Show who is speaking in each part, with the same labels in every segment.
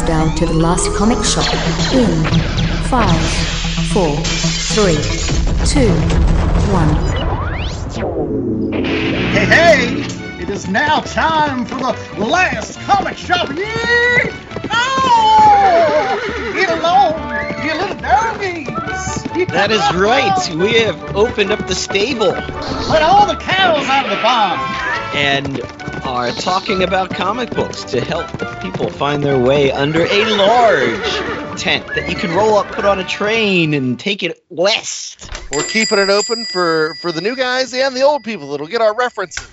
Speaker 1: countdown to the last comic shop in five, four, three, two, one.
Speaker 2: Hey, hey! It is now time for the last comic shop. Yee! Oh! Get along, you little doggies!
Speaker 3: That is right. We have opened up the stable
Speaker 2: Let all the cows out of the barn.
Speaker 3: and are talking about comic books to help people find their way under a large tent that you can roll up, put on a train, and take it west.
Speaker 4: We're keeping it open for for the new guys and the old people that'll get our references.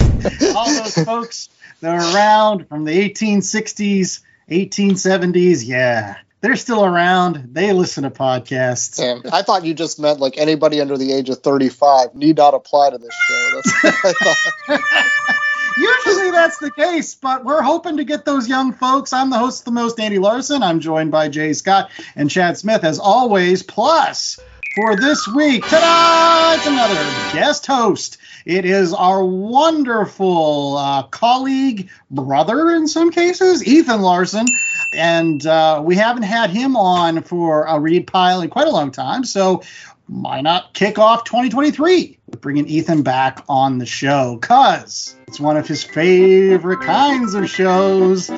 Speaker 2: All those folks that are around from the 1860s, 1870s, yeah. They're still around. They listen to podcasts.
Speaker 5: Damn, I thought you just meant like anybody under the age of 35 need not apply to this show. That's what I thought.
Speaker 2: Usually that's the case, but we're hoping to get those young folks. I'm the host of the most, Andy Larson. I'm joined by Jay Scott and Chad Smith, as always. Plus, for this week, ta-da! It's another guest host. It is our wonderful uh, colleague, brother in some cases, Ethan Larson. And uh, we haven't had him on for a read pile in quite a long time. So why not kick off 2023 with bringing Ethan back on the show? Because it's one of his favorite kinds of shows,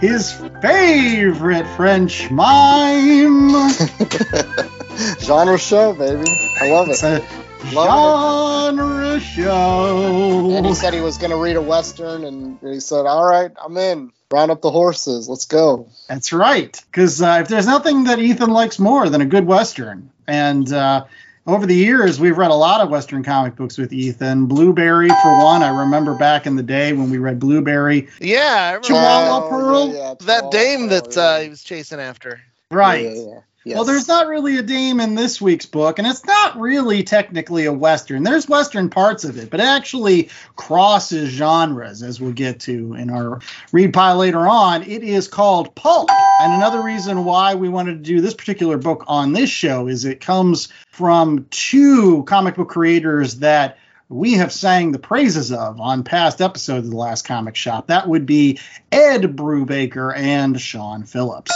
Speaker 2: his favorite French mime.
Speaker 5: Genre show, baby. I love
Speaker 2: It's
Speaker 5: it.
Speaker 2: a genre show.
Speaker 5: And he said he was going to read a Western, and he said, All right, I'm in. Round up the horses. Let's go.
Speaker 2: That's right. Because uh, if there's nothing that Ethan likes more than a good Western, and uh, over the years, we've read a lot of Western comic books with Ethan. Blueberry, for one. I remember back in the day when we read Blueberry.
Speaker 4: Yeah, I remember
Speaker 2: Chihuahua
Speaker 5: Oh,
Speaker 2: Pearl?
Speaker 5: yeah, yeah,
Speaker 4: that dame that uh, he was chasing after.
Speaker 2: Right.
Speaker 5: Yeah, yeah.
Speaker 2: Well, there's not really a dame in this week's book, and it's not really technically a Western. There's Western parts of it, but it actually crosses genres, as we'll get to in our read pile later on. It is called Pulp. And another reason why we wanted to do this particular book on this show is it comes from two comic book creators that we have sang the praises of on past episodes of the last comic shop. That would be Ed Brubaker and Sean Phillips.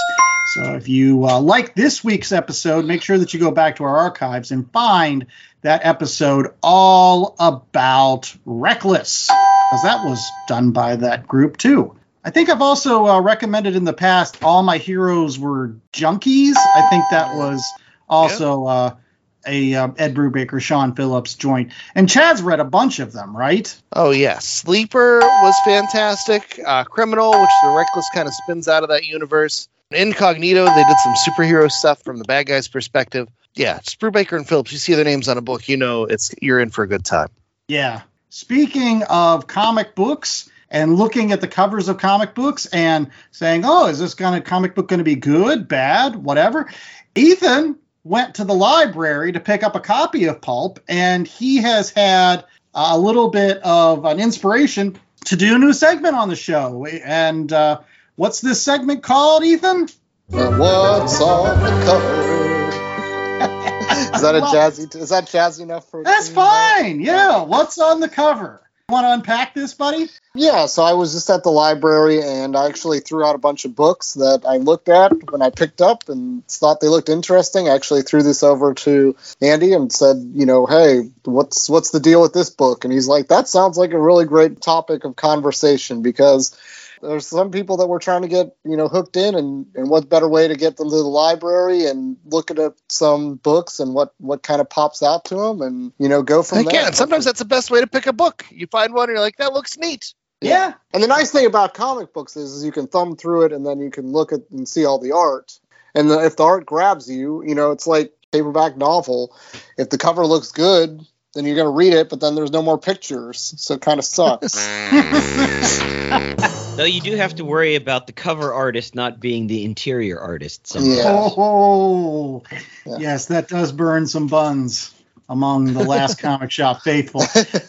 Speaker 2: So if you uh, like this week's episode, make sure that you go back to our archives and find that episode all about Reckless, because that was done by that group too. I think I've also uh, recommended in the past All My Heroes Were Junkies. I think that was also uh, a uh, Ed Brubaker, Sean Phillips joint. And Chad's read a bunch of them, right?
Speaker 4: Oh yeah, Sleeper was fantastic. Uh, Criminal, which the Reckless kind of spins out of that universe. Incognito, they did some superhero stuff from the bad guy's perspective. Yeah, Brubaker and Phillips. You see their names on a book, you know it's you're in for a good time.
Speaker 2: Yeah. Speaking of comic books and looking at the covers of comic books and saying, "Oh, is this kind of comic book going to be good, bad, whatever?" Ethan went to the library to pick up a copy of Pulp, and he has had a little bit of an inspiration to do a new segment on the show. And uh, what's this segment called, Ethan?
Speaker 5: What's on the cover? is that a jazzy? Is that jazzy enough for?
Speaker 2: That's fine. Yeah. What's on the cover? Want to unpack this, buddy?
Speaker 5: Yeah, so I was just at the library and I actually threw out a bunch of books that I looked at when I picked up and thought they looked interesting. I actually threw this over to Andy and said, you know, hey, what's what's the deal with this book? And he's like, that sounds like a really great topic of conversation because there's some people that we're trying to get, you know, hooked in and, and what better way to get them to the library and look at some books and what what kind of pops out to them and, you know, go from
Speaker 4: Heck
Speaker 5: there.
Speaker 4: yeah, and sometimes that's the best way to pick a book. You find one and you're like, that looks neat.
Speaker 2: Yeah.
Speaker 5: And the nice thing about comic books is, is you can thumb through it and then you can look at and see all the art. And the, if the art grabs you, you know, it's like paperback novel. If the cover looks good, then you're going to read it, but then there's no more pictures. So it kind of sucks.
Speaker 3: Though you do have to worry about the cover artist not being the interior artist. Sometimes.
Speaker 5: Yeah.
Speaker 2: Oh,
Speaker 5: Yeah.
Speaker 2: yes, that does burn some buns among the last comic shop faithful.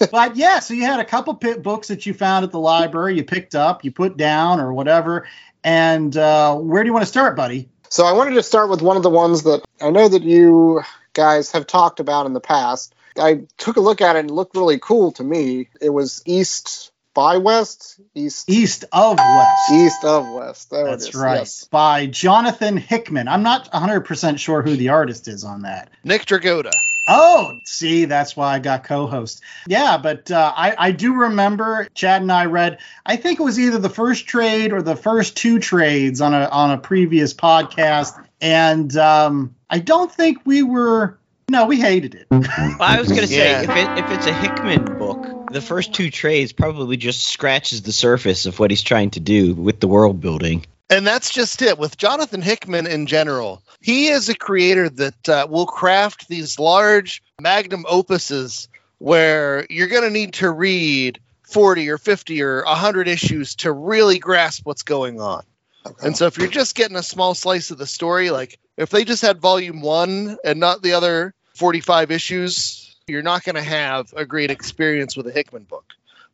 Speaker 2: But yeah, so you had a couple pit books that you found at the library, you picked up, you put down, or whatever. And uh, where do you want to start, buddy?
Speaker 5: so I wanted to start with one of the ones that I know that you guys have talked about in the past. I took a look at it and it looked really cool to me. It was East by West, East,
Speaker 2: East of West.
Speaker 5: East of West. There
Speaker 2: That's
Speaker 5: is.
Speaker 2: right.
Speaker 5: Yes.
Speaker 2: By Jonathan Hickman. I'm not 100% sure who the artist is on that.
Speaker 4: Nick Dragotta.
Speaker 2: Oh, see, that's why I got co-host. Yeah, but uh, I I do remember Chad and I read. I think it was either the first trade or the first two trades on a on a previous podcast, and um, I don't think we were. No, we hated it.
Speaker 3: Well, I was gonna say
Speaker 4: Yeah.
Speaker 3: if it if it's a Hickman book, the first two trades probably just scratches the surface of what he's trying to do with the world building.
Speaker 4: And that's just it. With Jonathan Hickman in general, he is a creator that uh, will craft these large magnum opuses where you're going to need to read 40 or 50 or 100 issues to really grasp what's going on.
Speaker 5: Okay.
Speaker 4: And so if you're just getting a small slice of the story, like if they just had volume one and not the other 45 issues, you're not going to have a great experience with a Hickman book.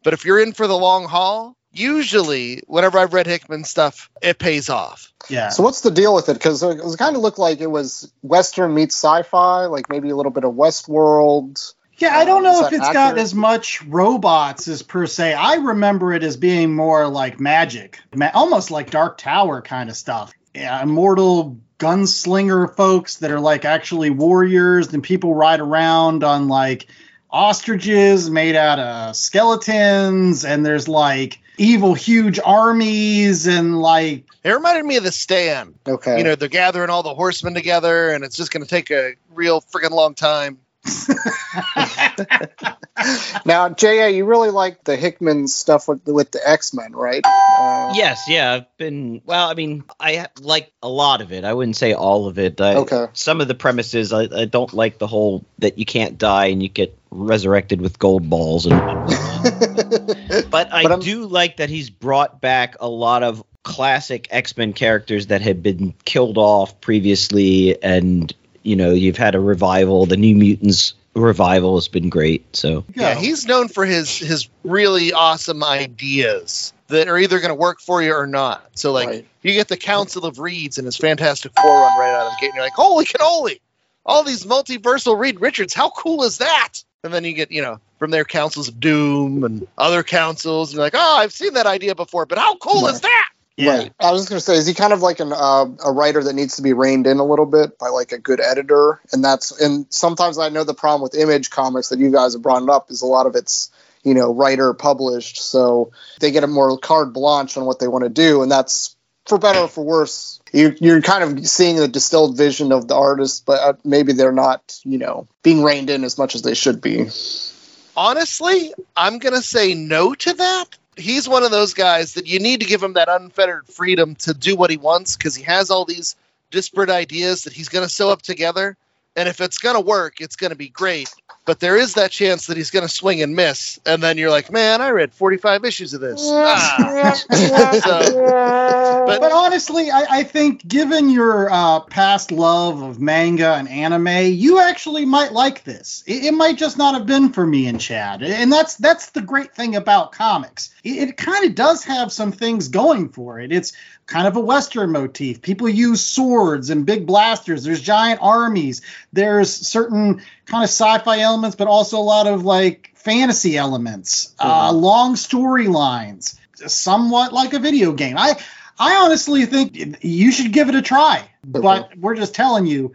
Speaker 4: But if you're in for the long haul, usually whenever I've read Hickman stuff, it pays off.
Speaker 2: Yeah.
Speaker 5: So what's the deal with it? Because it, was kind of looked like it was Western meets sci-fi, like maybe a little bit of Westworld.
Speaker 2: Yeah, I don't
Speaker 5: um,
Speaker 2: know
Speaker 5: that
Speaker 2: if it's got as much robots as per se. I remember it as being more like magic, ma- almost like Dark Tower kind of stuff. Yeah, immortal gunslinger folks that are like actually warriors, and people ride around on like ostriches made out of skeletons, and there's like evil huge armies and like
Speaker 4: It reminded me of the stand.
Speaker 5: Okay.
Speaker 4: You know, they're gathering all the horsemen together, and it's just going to take a real friggin' long time.
Speaker 5: now, Ja, you really like the Hickman stuff with with the X Men, right? Uh,
Speaker 3: Yes, yeah, I've been. Well, I mean, I like a lot of it. I wouldn't say all of it. I,
Speaker 5: Okay.
Speaker 3: Some of the premises, I, I don't like the whole that you can't die and you get resurrected with gold balls. And, but I
Speaker 5: But
Speaker 3: do like that he's brought back a lot of classic X Men characters that had been killed off previously, and you know, you've had a revival. The New Mutants revival has been great. So
Speaker 4: Yeah, he's known for his his really awesome ideas that are either going to work for you or not. So like
Speaker 5: Right.
Speaker 4: you get the Council of Reeds and his Fantastic Four run right out of the gate, and you're like, holy cannoli! All these multiversal Reed Richards, how cool is that? And then you get you know from their Councils of Doom and other councils, and you're like, oh, I've seen that idea before, but how cool is that?
Speaker 2: Yeah.
Speaker 5: Right. I was just gonna say, is he kind of like an uh, a writer that needs to be reined in a little bit by like a good editor? And that's and sometimes I know the problem with Image Comics that you guys have brought up is a lot of it's you know writer published, so they get a more carte blanche on what they want to do, and that's for better or for worse. You, you're kind of seeing the distilled vision of the artist, but uh, maybe they're not, you know, being reined in as much as they should be.
Speaker 4: honestly, I'm going to say no to that. He's one of those guys that you need to give him that unfettered freedom to do what he wants because he has all these disparate ideas that he's going to sew up together. And if it's going to work, it's going to be great. But there is that chance that he's going to swing and miss. And then you're like, man, I read 45 issues of this. Ah. so,
Speaker 2: But,
Speaker 4: but
Speaker 2: honestly, I, I think given your uh, past love of manga and anime, you actually might like this. It, it might just not have been for me and Chad, and that's that's the great thing about comics. It, it kind of does have some things going for it. It's kind of a western motif. People use swords and big blasters. There's giant armies. There's certain kind of sci-fi elements, but also a lot of like fantasy elements. Uh, long storylines, somewhat like a video game. I I honestly think you should give it a try. But we're just telling you,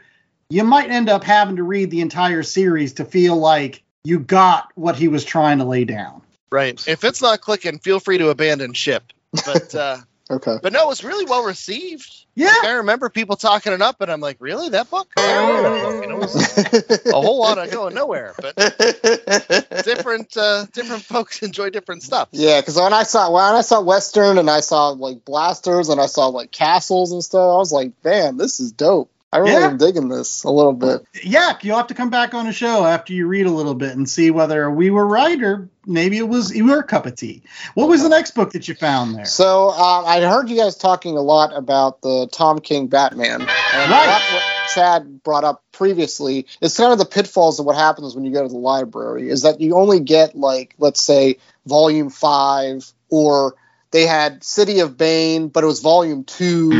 Speaker 2: you might end up having to read the entire series to feel like you got what he was trying to lay down.
Speaker 4: right. If it's not clicking, feel free to abandon ship. But, uh,
Speaker 5: Okay.
Speaker 4: but no, it was really well received.
Speaker 2: Yeah.
Speaker 4: Like, I remember people talking it up, and I'm like, really? That book? I don't that book. You know, it was a whole lot of going nowhere. But different uh, different folks enjoy different stuff.
Speaker 5: Yeah, because when I saw when I saw Western and I saw like blasters and I saw like castles and stuff, I was like, "Damn, this is dope." I really
Speaker 2: Yeah.
Speaker 5: am digging this a little bit.
Speaker 2: Yeah, you'll have to come back on a show after you read a little bit and see whether we were right or maybe it was your cup of tea. What was the next book that you found there?
Speaker 5: So um, I heard you guys talking a lot about the Tom King Batman, and
Speaker 2: Right.
Speaker 5: that's what Chad brought up previously. It's kind of the pitfalls of what happens when you go to the library is that you only get like let's say volume five or they had City of Bane, but it was volume two.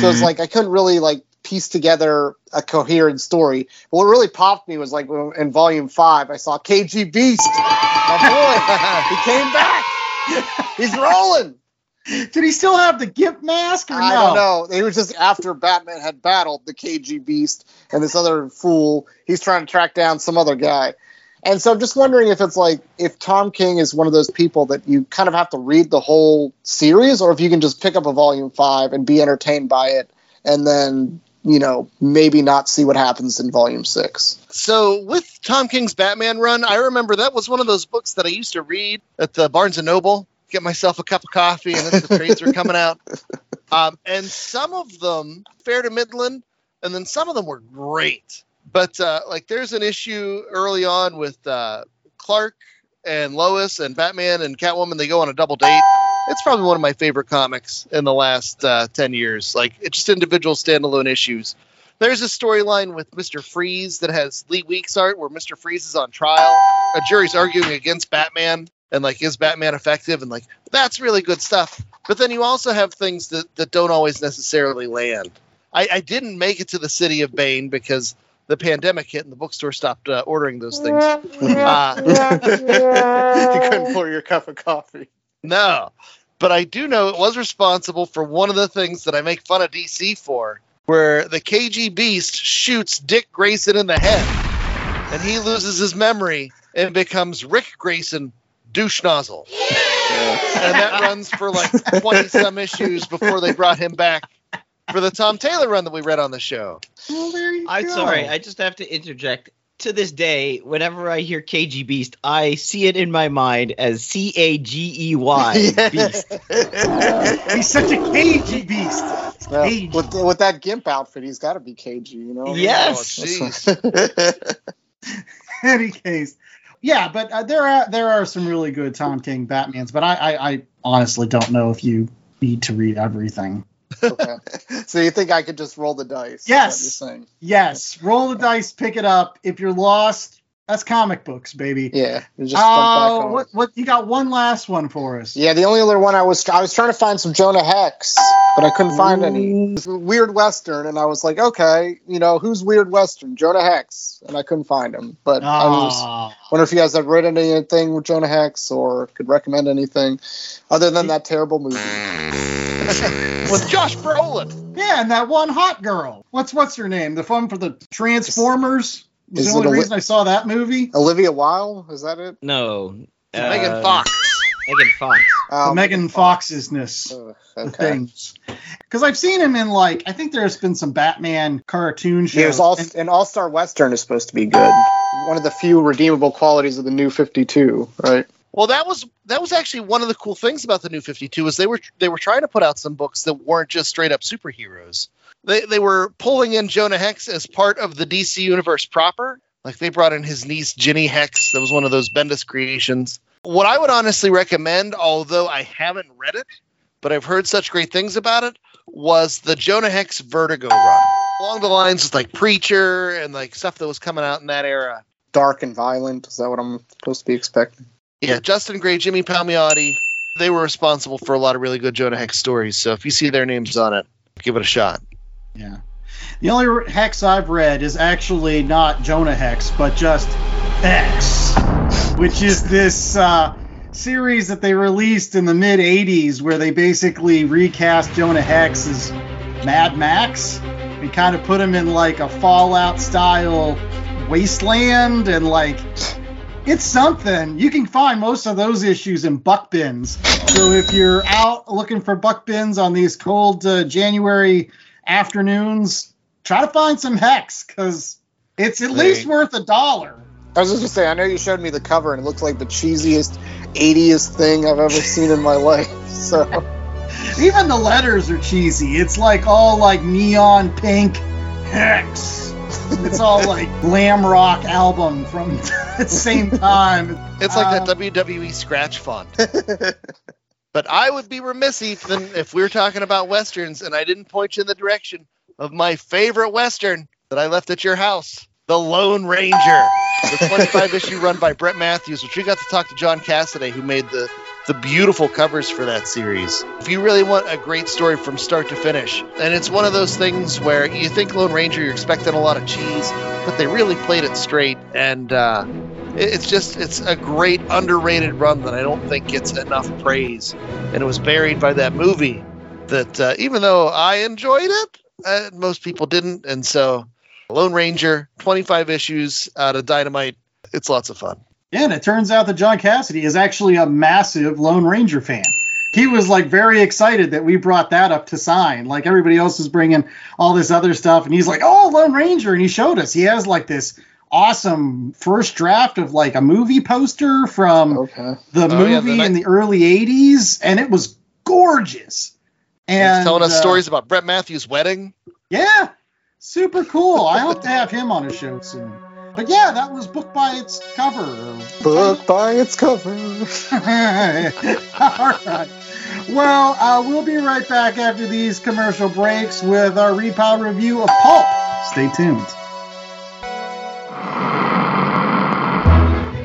Speaker 5: So it's like I couldn't really like piece together a coherent story. But what really popped me was like in volume five, I saw KG Beast, my boy. he came back. He's rolling.
Speaker 2: Did he still have the gimp mask or
Speaker 5: I
Speaker 2: no?
Speaker 5: don't know. It was just after Batman had battled the KG Beast and this other fool. He's trying to track down some other guy. And so I'm just wondering if it's like if Tom King is one of those people that you kind of have to read the whole series, or if you can just pick up a volume five and be entertained by it, and then you know maybe not see what happens in volume six.
Speaker 4: So with Tom King's Batman run, I remember that was one of those books that I used to read at the Barnes and Noble. Get myself a cup of coffee, and then the trades were coming out. Um, and some of them fair to Midland, and then some of them were great. But uh, like, there's an issue early on with uh, Clark and Lois and Batman and Catwoman. They go on a double date. It's probably one of my favorite comics in the last uh, ten years. Like, it's just individual standalone issues. There's a storyline with Mr. Freeze that has Lee Weeks art where Mr. Freeze is on trial. A jury's arguing against Batman and like is Batman effective and like that's really good stuff. But then you also have things that, that don't always necessarily land. I, I didn't make it to the city of Bane because the pandemic hit and the bookstore stopped uh, ordering those things. Uh,
Speaker 5: you couldn't pour your cup of coffee.
Speaker 4: No, but I do know it was responsible for one of the things that I make fun of DC for, where the KG Beast shoots Dick Grayson in the head, and he loses his memory and becomes Rick Grayson, douche nozzle. and that runs for like 20 some issues before they brought him back for the Tom Taylor run that we read on the show.
Speaker 2: Well, there you
Speaker 3: I'm
Speaker 2: go.
Speaker 3: sorry, I just have to interject. To this day, whenever I hear KG Beast, I see it in my mind as C A G E Y Beast.
Speaker 2: He's such a cagey beast.
Speaker 5: Yeah,
Speaker 2: Cage.
Speaker 5: with with that gimp outfit, he's got to be cagey, you know.
Speaker 3: Yes.
Speaker 4: Oh,
Speaker 2: any case. Yeah, but uh, there are there are some really good Tom King Batmans, but I, I, I honestly don't know if you need to read everything.
Speaker 5: Okay. So you think I could just roll the dice?
Speaker 2: Yes.
Speaker 5: you're saying.
Speaker 2: Yes, roll the dice, pick it up. If you're lost, that's comic books, baby.
Speaker 5: Yeah. Just
Speaker 2: Oh, what what you got? One last one for us.
Speaker 5: Yeah, the only other one I was I was trying to find some Jonah Hex, but I couldn't find any. It was a weird Western, and I was like, okay, you know, who's weird Western? Jonah Hex, and I couldn't find him. But I was
Speaker 2: Ah,
Speaker 5: wonder if you guys have read anything with Jonah Hex or could recommend anything other than that terrible movie.
Speaker 4: With Josh Brolin.
Speaker 2: yeah, and that one hot girl. What's what's her name? The one for the Transformers. Was
Speaker 5: Is
Speaker 2: the only
Speaker 5: a li-
Speaker 2: reason I saw that movie.
Speaker 5: Olivia Wilde, is that it?
Speaker 3: No.
Speaker 4: Megan
Speaker 3: uh,
Speaker 4: Fox.
Speaker 3: Megan Fox.
Speaker 2: The
Speaker 5: Um,
Speaker 2: Megan Foxesness.
Speaker 5: Ugh, okay.
Speaker 2: things. Because I've seen him in like I think there's been some Batman cartoon shows.
Speaker 5: He was all
Speaker 2: and-
Speaker 5: an all-star western is supposed to be good. One of the few redeemable qualities of the new 52, right?
Speaker 4: Well, that was that was actually one of the cool things about the new 52 is they were they were trying to put out some books that weren't just straight up superheroes. They they were pulling in Jonah Hex as part of the DC universe proper. Like they brought in his niece Ginny Hex. That was one of those Bendis creations. What I would honestly recommend, although I haven't read it, but I've heard such great things about it, was the Jonah Hex Vertigo run. Along the lines of like Preacher and like stuff that was coming out in that era.
Speaker 5: Dark and violent. Is that what I'm supposed to be expecting?
Speaker 4: Yeah, Justin Gray, Jimmy Palmiotti, they were responsible for a lot of really good Jonah Hex stories. So if you see their names on it, give it a shot.
Speaker 2: Yeah. The only hex I've read is actually not Jonah Hex, but just Hex, which is this uh, series that they released in the mid 80s where they basically recast Jonah Hex as Mad Max and kind of put him in like a Fallout style wasteland and like. It's something. You can find most of those issues in buck bins. So if you're out looking for buck bins on these cold uh, January afternoons, try to find some hex because it's at least worth a dollar.
Speaker 5: I was just gonna say, I know you showed me the cover and it looks like the cheesiest, 80th thing I've ever seen in my life. So
Speaker 2: Even the letters are cheesy. It's like all like neon pink hex. It's all like glam rock album from the same time.
Speaker 4: It's like
Speaker 2: Um,
Speaker 4: that WWE scratch font. but I would be remiss even if we were talking about westerns and I didn't point you in the direction of my favorite western that I left at your house, The Lone Ranger, the 25 issue run by Brett Matthews, which we got to talk to John Cassaday, who made the the beautiful covers for that series. If you really want a great story from start to finish, and it's one of those things where you think Lone Ranger, you're expecting a lot of cheese, but they really played it straight, and uh, it's just it's a great underrated run that I don't think gets enough praise, and it was buried by that movie. That uh, even though I enjoyed it, uh, most people didn't, and so Lone Ranger, 25 issues out of Dynamite. It's lots of fun.
Speaker 2: Yeah, and it turns out that John Cassaday is actually a massive Lone Ranger fan. He was like very excited that we brought that up to sign. Like everybody else is bringing all this other stuff, and he's like, "Oh, Lone Ranger!" And he showed us. He has like this awesome first draft of like a movie poster from
Speaker 5: Okay.
Speaker 2: the
Speaker 4: Oh, yeah, the
Speaker 2: movie in the early '80s, and it was gorgeous. And
Speaker 4: He's telling us
Speaker 2: uh,
Speaker 4: stories about Brett Matthews' wedding.
Speaker 2: Yeah, super cool. I hope to have him on a show soon. But yeah, that was book by its cover.
Speaker 5: Book by its cover.
Speaker 2: All right. Well, uh, we'll be right back after these commercial breaks with our read pile review of Pulp. Stay tuned.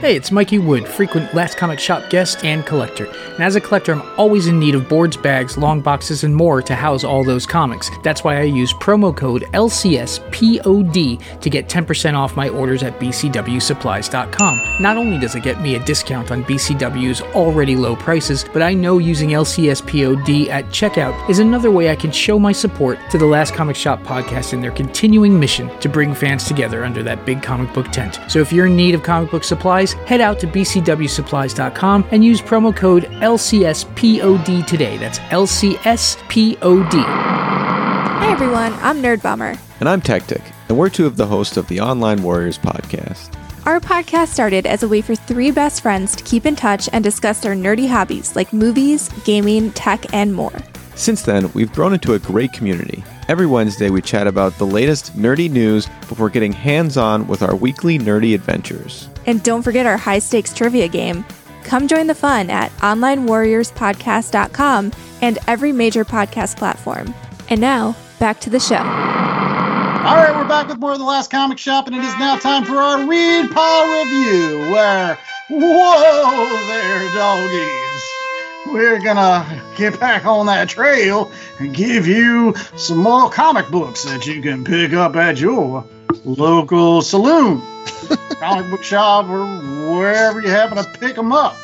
Speaker 6: Hey, it's Mikey Wood, frequent Last Comic Shop guest and collector. And as a collector, I'm always in need of boards, bags, long boxes, and more to house all those comics. That's why I use promo code LCSPOD to get 10% off my orders at BCWSupplies.com. Not only does it get me a discount on BCW's already low prices, but I know using LCSPOD at checkout is another way I can show my support to the Last Comic Shop podcast and their continuing mission to bring fans together under that big comic book tent. So if you're in need of comic book supplies, head out to bcwsupplies.com and use promo code LCSPOD today. That's LCSPOD.
Speaker 7: Hi everyone, I'm Nerd Bummer.
Speaker 8: And I'm Tactic, and we're two of the hosts of the Online Warriors podcast.
Speaker 7: Our podcast started as a way for three best friends to keep in touch and discuss their nerdy hobbies like movies, gaming, tech, and more.
Speaker 8: Since then, we've grown into a great community. Every Wednesday, we chat about the latest nerdy news before getting hands on with our weekly nerdy adventures.
Speaker 7: And don't forget our high stakes trivia game. Come join the fun at onlinewarriorspodcast.com and every major podcast platform. And now, back to the show.
Speaker 2: All right, we're back with more of the last comic shop, and it is now time for our Read Paul review. Where, whoa there, doggies! We're gonna get back on that trail and give you some more comic books that you can pick up at your local saloon, comic book shop, or wherever you happen to pick them up.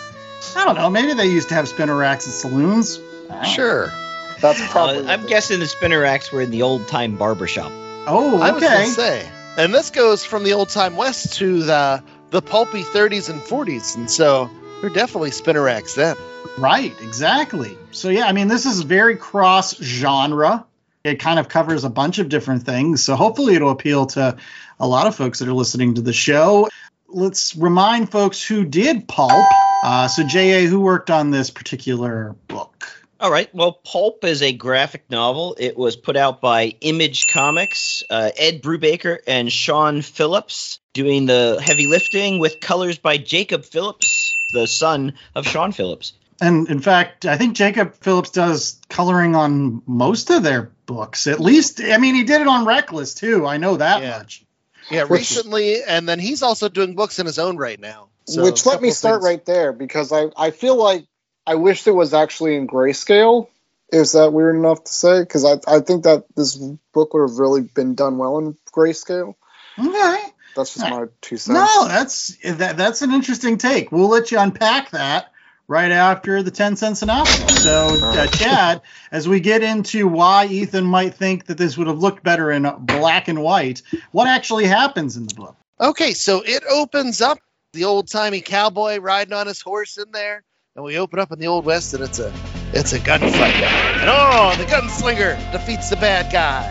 Speaker 2: I don't know. Maybe they used to have spinner racks at saloons. I know.
Speaker 4: Sure.
Speaker 5: That's
Speaker 3: Uh,
Speaker 5: probably.
Speaker 3: I'm guessing the spinner racks were in the old time barber shop.
Speaker 2: Oh,
Speaker 4: I was gonna
Speaker 2: okay.
Speaker 4: say, and this goes from the old time west to the the pulpy 30s and 40s, and so they're definitely spinner racks then.
Speaker 2: Right, exactly. So yeah, I mean, this is very cross genre. It kind of covers a bunch of different things. So hopefully it'll appeal to a lot of folks that are listening to the show. Let's remind folks who did pulp. Uh, so JA, who worked on this particular book?
Speaker 3: All right. Well, Pulp is a graphic novel. It was put out by Image Comics. Uh, Ed Brubaker and Sean Phillips doing the heavy lifting with colors by Jacob Phillips, the son of Sean Phillips.
Speaker 2: And in fact, I think Jacob Phillips does coloring on most of their books. At least, I mean, he did it on Reckless too. I know that
Speaker 4: Yeah.
Speaker 2: much.
Speaker 4: Yeah,
Speaker 5: Which-
Speaker 4: recently, and then he's also doing books in his own right now. So,
Speaker 5: Which let me start
Speaker 4: things.
Speaker 5: right there because I, I feel like I wish it was actually in grayscale. Is that weird enough to say? Because I, I think that this book would have really been done well in grayscale.
Speaker 2: Okay.
Speaker 5: That's just my two cents.
Speaker 2: No, that's that, that's an interesting take. We'll let you unpack that right after the 10 cent synopsis. So, uh, Chad, as we get into why Ethan might think that this would have looked better in black and white, what actually happens in the book?
Speaker 4: Okay, so it opens up the old timey cowboy riding on his horse in there, and we open up in the old west, and it's a it's a gunfight. And oh, the gunslinger defeats the bad guy,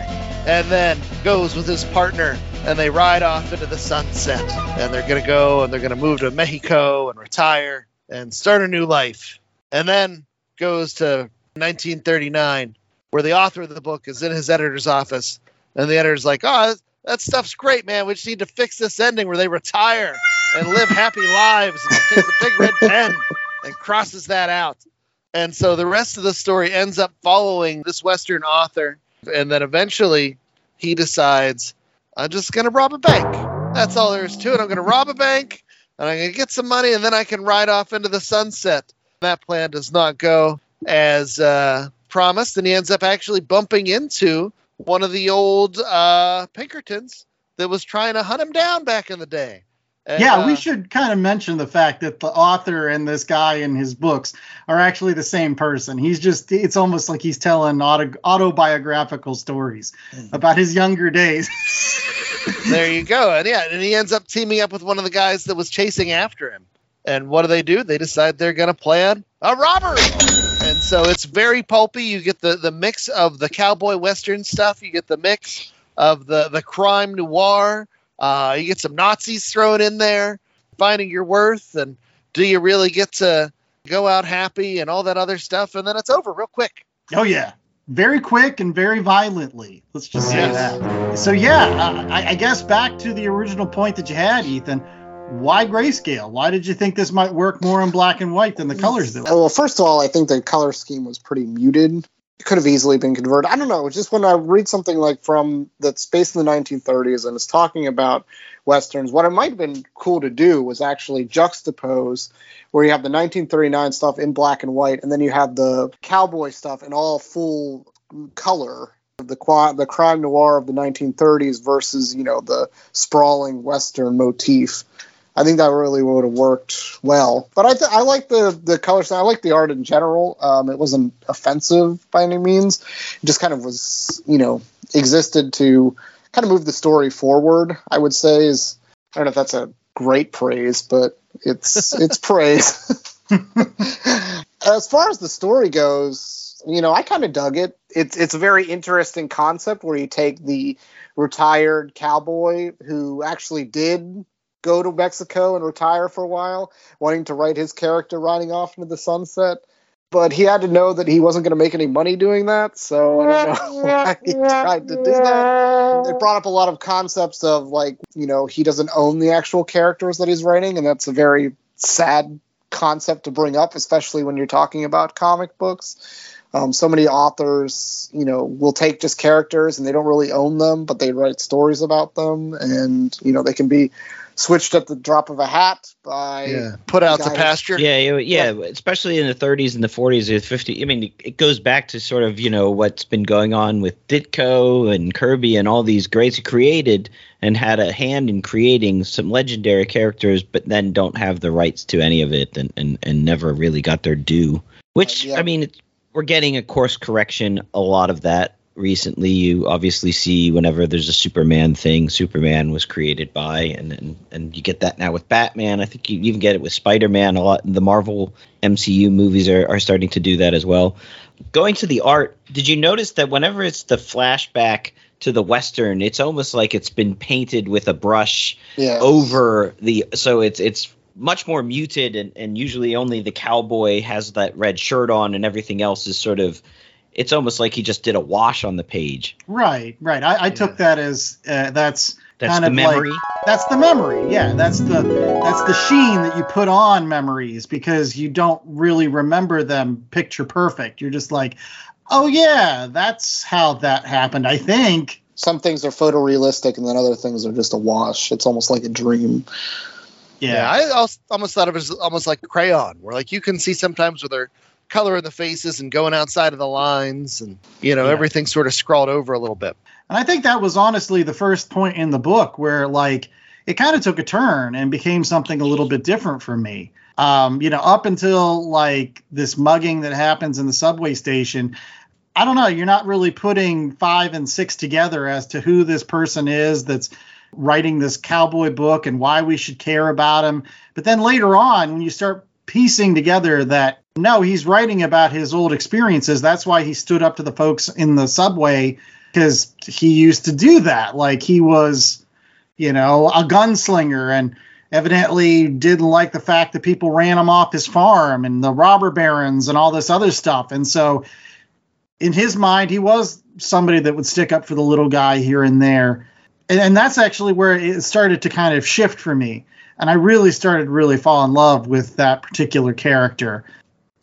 Speaker 4: and then goes with his partner, and they ride off into the sunset, and they're gonna go and they're gonna move to Mexico and retire and start a new life, and then goes to 1939, where the author of the book is in his editor's office, and the editor's like, oh that stuff's great, man. We just need to fix this ending where they retire and live happy lives. And takes a big red pen and crosses that out. And so the rest of the story ends up following this Western author. And then eventually he decides, I'm just going to rob a bank. That's all there is to it. I'm going to rob a bank and I'm going to get some money and then I can ride off into the sunset. That plan does not go as uh, promised. And he ends up actually bumping into one of the old uh, Pinkertons that was trying to hunt him down back in the day. And,
Speaker 2: yeah,
Speaker 4: uh,
Speaker 2: we should kind of mention the fact that the author and this guy in his books are actually the same person. He's just, it's almost like he's telling auto, autobiographical stories
Speaker 4: Hmm.
Speaker 2: about his younger days.
Speaker 4: there you go. And yeah, and he ends up teaming up with one of the guys that was chasing after him. And what do they do? They decide they're going to plan a robbery. And so it's very pulpy. You get the, the mix of the cowboy western stuff. You get the mix of the, the crime noir. Uh, you get some Nazis thrown in there, finding your worth. And do you really get to go out happy and all that other stuff? And then it's over real quick.
Speaker 2: oh, yeah. Very quick and very violently. Let's just say
Speaker 4: Yes.
Speaker 2: that. So, yeah, uh, I, I guess back to the original point that you had, Ethan. Why grayscale? Why did you think this might work more in black and white than the colors do?
Speaker 5: Well, first of all, I think the color scheme was pretty muted. Could have easily been converted. I don't know. Just when I read something like from that's based in the 1930s and it's talking about westerns, what it might have been cool to do was actually juxtapose where you have the 1939 stuff in black and white, and then you have the cowboy stuff in all full color. The the crime noir of the 1930s versus you know the sprawling western motif. I think that really would have worked well. But I, th- I like the the color style. I like the art in general. Um, it wasn't offensive by any means. It just kind of was, you know, existed to kind of move the story forward. I would say is I don't know if that's a great praise, but it's it's praise. as far as the story goes, you know, I kind of dug it. It's it's a very interesting concept where you take the retired cowboy who actually did go to Mexico and retire for a while, wanting to write his character riding off into the sunset. But he had to know that he wasn't going to make any money doing that, so I don't know why he tried to do that. It brought up a lot of concepts of like, you know, he doesn't own the actual characters that he's writing, and that's a very sad concept to bring up, especially when you're talking about comic books. Um, so many authors, you know, will take just characters and they don't really own them, but they write stories about them, and you know, they can be switched at the drop of a hat by
Speaker 4: Put out to
Speaker 5: Guys.
Speaker 4: pasture.
Speaker 3: Yeah, yeah, yeah, especially in the 30s and the 40s and 50s. I mean, it goes back to sort of you know what's been going on with Ditko and Kirby and all these greats who created and had a hand in creating some legendary characters, but then don't have the rights to any of it and and, and never really got their due. Which
Speaker 5: Uh, yeah.
Speaker 3: I mean, it's, we're getting a course correction. A lot of that recently. You obviously see whenever there's a Superman thing, Superman was created by, and and, and you get that now with Batman. I think you even get it with Spider-Man. A lot. The Marvel MCU movies are are starting to do that as well. Going to the art, did you notice that whenever it's the flashback to the western, it's almost like it's been painted with a brush
Speaker 5: yeah.
Speaker 3: over the so it's it's much more muted and, and usually only the cowboy has that red shirt on and everything else is sort of it's almost like he just did a wash on the page
Speaker 2: Right, right. I, I took that as uh, that's
Speaker 3: that's
Speaker 2: kind
Speaker 3: the
Speaker 2: of
Speaker 3: memory
Speaker 2: like that's the memory. Yeah, that's the that's the sheen that you put on memories because you don't really remember them picture perfect. You're just like, oh yeah, that's how that happened. I think.
Speaker 5: Some things are photorealistic, and then other things are just a wash. It's almost like a dream.
Speaker 2: Yeah.
Speaker 4: I almost thought of it as almost like crayon, where like you can see sometimes with their color in the faces and going outside of the lines, and you know
Speaker 2: Yeah.
Speaker 4: everything's sort of scrawled over a little bit.
Speaker 2: And I think that was honestly the first point in the book where like it kind of took a turn and became something a little bit different for me. Um, you know, up until like this mugging that happens in the subway station, I don't know, you're not really putting five and six together as to who this person is that's writing this cowboy book and why we should care about him. But then later on, when you start piecing together that no, he's writing about his old experiences, that's why he stood up to the folks in the subway because he used to do that. Like he was, you know, a gunslinger and evidently didn't like the fact that people ran him off his farm and the robber barons and all this other stuff. And so, in his mind, he was somebody that would stick up for the little guy here and there. And, and that's actually where it started to kind of shift for me. And I really started really fall in love with that particular character.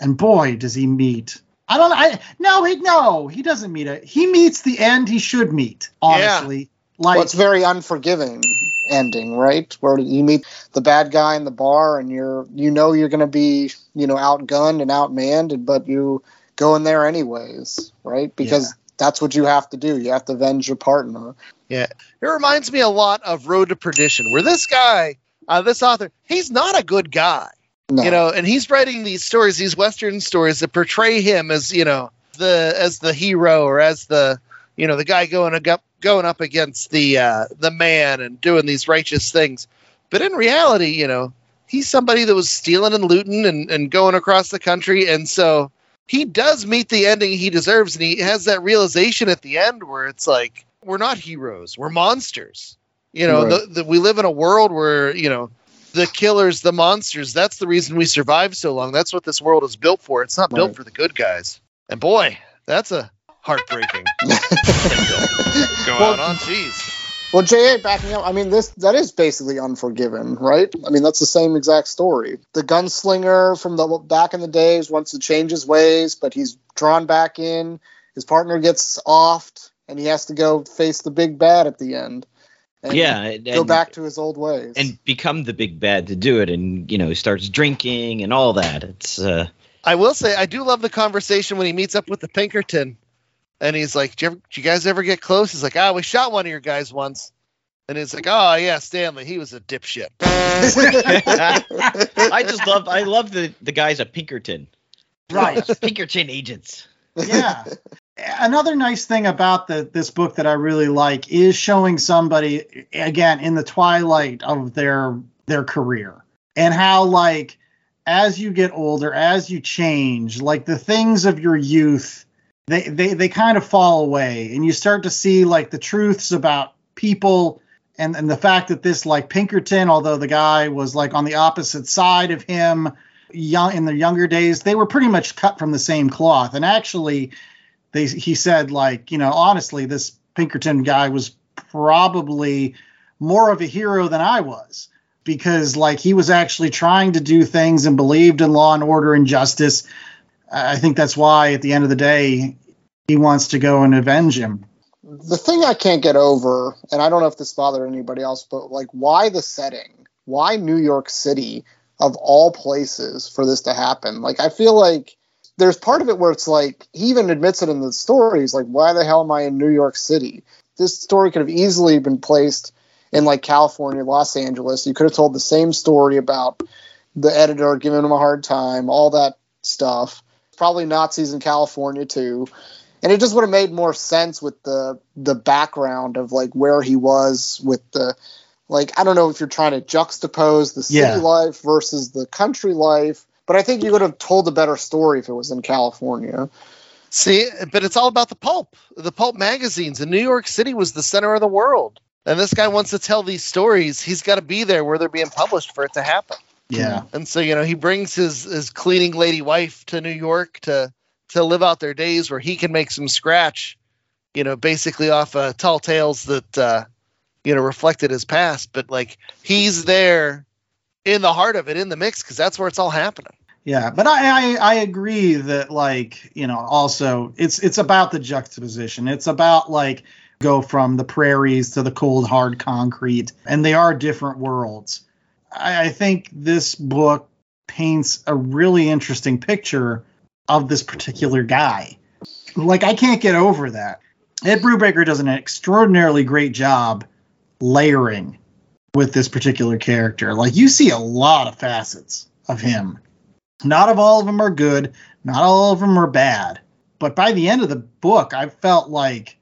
Speaker 2: And boy, does he meet. I don't I no, he no, he doesn't meet it. He meets the end he should meet, honestly. Like
Speaker 5: well, it's very unforgiving ending, right? Where you meet the bad guy in the bar, and you're you know you're going to be you know outgunned and outmanned, but you go in there anyways, right? Because that's what you have to do. You have to avenge your partner.
Speaker 4: Yeah, it reminds me a lot of Road to Perdition, where this guy uh, this author, he's not a good guy,
Speaker 5: No.
Speaker 4: you know, and he's writing these stories, these Western stories that portray him as, you know, the as the hero or as the, you know, the guy going up going up against the uh, the man and doing these righteous things. But in reality, you know, he's somebody that was stealing and looting and, and going across the country, and so he does meet the ending he deserves, and he has that realization at the end where it's like we're not heroes, we're monsters. You know,
Speaker 5: Right.
Speaker 4: the, the, we live in a world where you know the killers, the monsters. That's the reason we survive so long. That's what this world is built for. It's not built for the good guys. And boy, that's a heartbreaking go
Speaker 5: Well-
Speaker 4: out on. Jeez.
Speaker 5: Well, JA backing up, I mean, this that is basically Unforgiven, right? I mean, that's the same exact story. The gunslinger from the back in the days wants to change his ways, but he's drawn back in. His partner gets offed, and he has to go face the big bad at the end. And
Speaker 3: yeah, and,
Speaker 5: go back to his old ways.
Speaker 3: and become the big bad to do it, and you know he starts drinking and all that. It's uh,
Speaker 4: I will say I do love the conversation when he meets up with the Pinkerton, and he's like, "Did you, ever, did you guys ever get close?" He's like, "Ah, we shot one of your guys once," and he's like, "Oh yeah, Stanley, he was a dipshit."
Speaker 3: I just love I love the the guys at Pinkerton,
Speaker 2: Right.
Speaker 3: Pinkerton agents.
Speaker 2: yeah. Another nice thing about the this book that I really like is showing somebody again in the twilight of their their career and how like as you get older, as you change, like the things of your youth, they they they kind of fall away and you start to see like the truths about people and and the fact that this like Pinkerton, although the guy was like on the opposite side of him young in their younger days, they were pretty much cut from the same cloth. And actually, they he said like you know honestly, this Pinkerton guy was probably more of a hero than I was because like he was actually trying to do things and believed in law and order and justice. I think that's why at the end of the day he wants to go and avenge him.
Speaker 5: the thing I can't get over, and I don't know if this bothered anybody else, but like, why the setting? Why New York City of all places for this to happen? Like, I feel like there's part of it where it's like he even admits it in the story. He's like, why the hell am I in New York City? This story could have easily been placed in like California, Los Angeles. You could have told the same story about the editor giving him a hard time, all that stuff. Probably Nazis in California too and it just would have made more sense with the the background of like where he was with the like I don't know if you're trying to juxtapose the city
Speaker 2: Yeah.
Speaker 5: life versus the country life, but I think you would have told a better story if it was in California.
Speaker 4: See, but it's all about the pulp, the pulp magazines. And New York City was the center of the world. And this guy wants to tell these stories. He's got to be there where they're being published for it to happen.
Speaker 2: Yeah.
Speaker 4: And so, you know, he brings his his cleaning lady wife to New York to to live out their days where he can make some scratch, you know, basically off uh, tall tales that uh, you know reflected his past. But like he's there in the heart of it, in the mix, because that's where it's all happening.
Speaker 2: Yeah, but I, I I agree that like you know also it's it's about the juxtaposition. It's about like go from the prairies to the cold hard concrete, and they are different worlds. I, I think this book paints a really interesting picture of this particular guy. Like I can't get over that. Ed Brubaker does an extraordinarily great job layering with this particular character. Like you see a lot of facets of him. Not of all of them are good, not all of them are bad. But by the end of the book, I felt like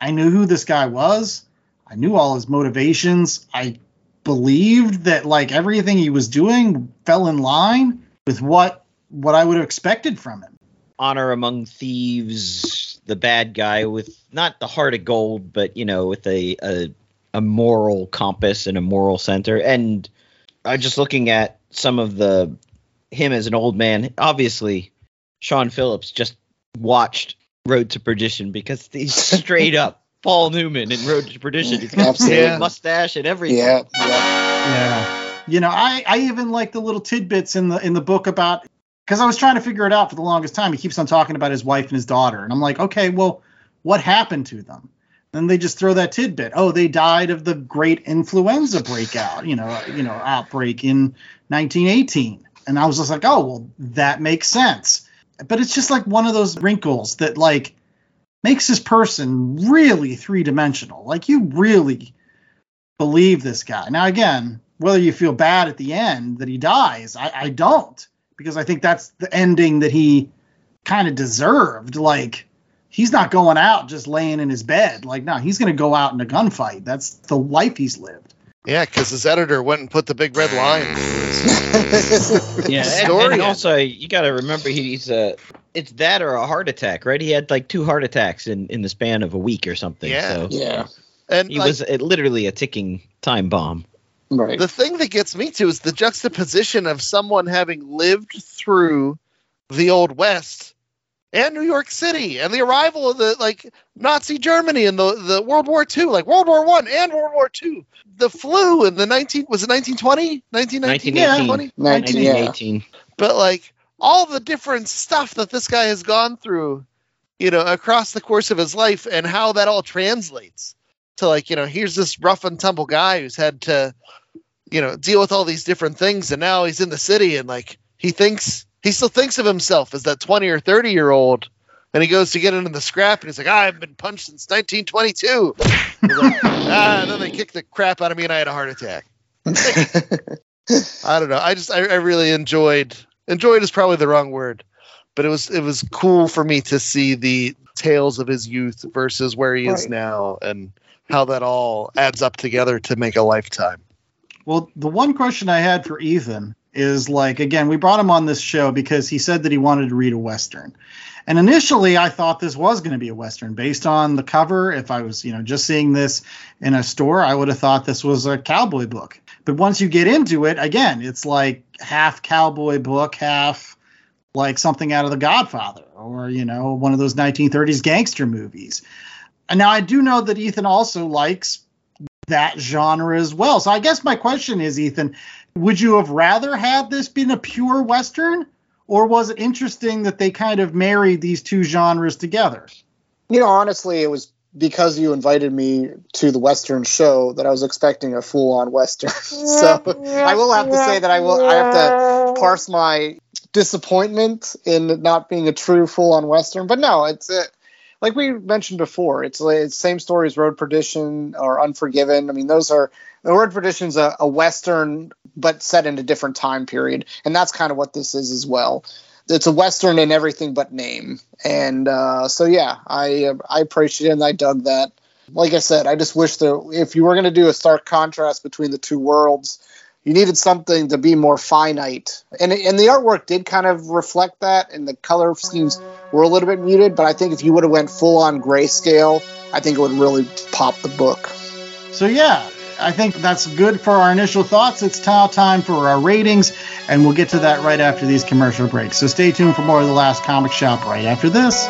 Speaker 2: I knew who this guy was. I knew all his motivations. I believed that like everything he was doing fell in line with what what I would have expected from him.
Speaker 3: Honor among thieves, the bad guy with not the heart of gold, but you know, with a a, a moral compass and a moral center. And I just looking at some of the him as an old man. Obviously, Sean Phillips just watched Road to Perdition because he's straight up Paul Newman in Road to Perdition. He's got the
Speaker 5: Absolutely.
Speaker 3: mustache and everything.
Speaker 5: Yeah, yeah.
Speaker 2: Yeah. You know, I, I even like the little tidbits in the in the book about because I was trying to figure it out for the longest time. He keeps on talking about his wife and his daughter, and I'm like, okay, well, what happened to them? Then they just throw that tidbit. Oh, they died of the great influenza breakout, you know, you know, outbreak in 1918. And I was just like, oh, well, that makes sense. But it's just like one of those wrinkles that like makes this person really three dimensional. Like you really believe this guy. Now again, whether you feel bad at the end that he dies. I, I don't because I think that's the ending that he kind of deserved. Like he's not going out just laying in his bed. Like no, he's going to go out in a gunfight. That's the life he's lived.
Speaker 4: Yeah, because his editor went and put the big red line.
Speaker 3: Yeah, and,
Speaker 4: Story.
Speaker 3: and also you got to remember he's a. It's that or a heart attack, right? He had like two heart attacks in in the span of a week or something.
Speaker 4: Yeah.
Speaker 3: So
Speaker 5: Yeah.
Speaker 4: And
Speaker 3: he
Speaker 4: like,
Speaker 3: was uh, literally a ticking time bomb.
Speaker 5: Right.
Speaker 4: the thing that gets me to is the juxtaposition of someone having lived through the old west and New York City and the arrival of the like Nazi Germany and the, the World War II, like World War One and World War Two. The flu in the 19 was it 1920? 1919?
Speaker 3: 1918.
Speaker 4: 20?
Speaker 5: 19, yeah.
Speaker 4: But like all the different stuff that this guy has gone through, you know, across the course of his life and how that all translates to like, you know, here's this rough and tumble guy who's had to, you know, deal with all these different things and now he's in the city and like he thinks he still thinks of himself as that 20 or 30 year old and he goes to get into the scrap and he's like, "I haven't been punched since 1922. He's like, ah, and then they kicked the crap out of me and I had a heart attack. I don't know. I just I, I really enjoyed enjoyed is probably the wrong word, but it was it was cool for me to see the tales of his youth versus where he is now and how that all adds up together to make a lifetime.
Speaker 2: Well, the one question I had for Ethan is like, again, we brought him on this show because he said that he wanted to read a Western. And initially, I thought this was going to be a Western based on the cover. If I was, you know, just seeing this in a store, I would have thought this was a cowboy book. But once you get into it, again, it's like half cowboy book, half like something out of The Godfather or, you know, one of those 1930s gangster movies. And now I do know that Ethan also likes that genre as well. So I guess my question is, Ethan, would you have rather had this been a pure Western? Or was it interesting that they kind of married these two genres together?
Speaker 5: You know, honestly, it was because you invited me to the Western show that I was expecting a full-on Western. so I will have to say that I will. I have to parse my disappointment in not being a true full-on Western. But no, it's uh, like we mentioned before. It's like it's same story as Road Perdition or Unforgiven. I mean, those are the Road Perdition's a, a Western, but set in a different time period, and that's kind of what this is as well. It's a western in everything but name. And uh, so yeah i i appreciate it and i dug that. Like i said i just wish that if you were going to do a stark contrast between the two worlds you needed something to be more finite. And and the artwork did kind of reflect that and the color schemes were a little bit muted but i think if you would have went full on grayscale i think it would really pop the book.
Speaker 2: So yeah, I think that's good for our initial thoughts. It's now time for our ratings, and we'll get to that right after these commercial breaks. So stay tuned for more of the last comic shop right after this.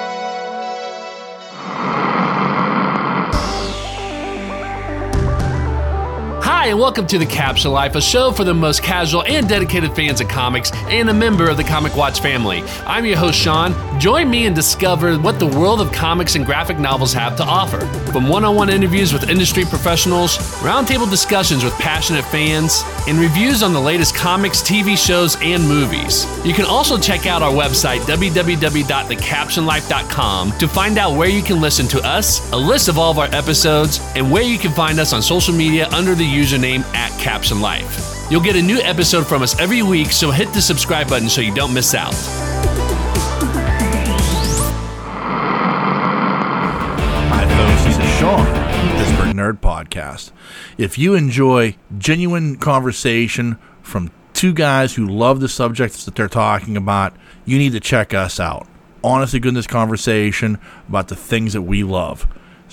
Speaker 9: Hi, and welcome to The Capsule Life, a show for the most casual and dedicated fans of comics and a member of the Comic Watch family. I'm your host, Sean. Join me and discover what the world of comics and graphic novels have to offer. From one on one interviews with industry professionals, roundtable discussions with passionate fans, and reviews on the latest comics, TV shows, and movies. You can also check out our website, www.thecapsulelife.com, to find out where you can listen to us, a list of all of our episodes, and where you can find us on social media under the username at Capsule Life. You'll get a new episode from us every week, so hit the subscribe button so you don't miss out.
Speaker 10: Hi, folks. This is Sean, Pittsburgh Nerd Podcast. If you enjoy genuine conversation from two guys who love the subjects that they're talking about, you need to check us out. Honest to goodness conversation about the things that we love.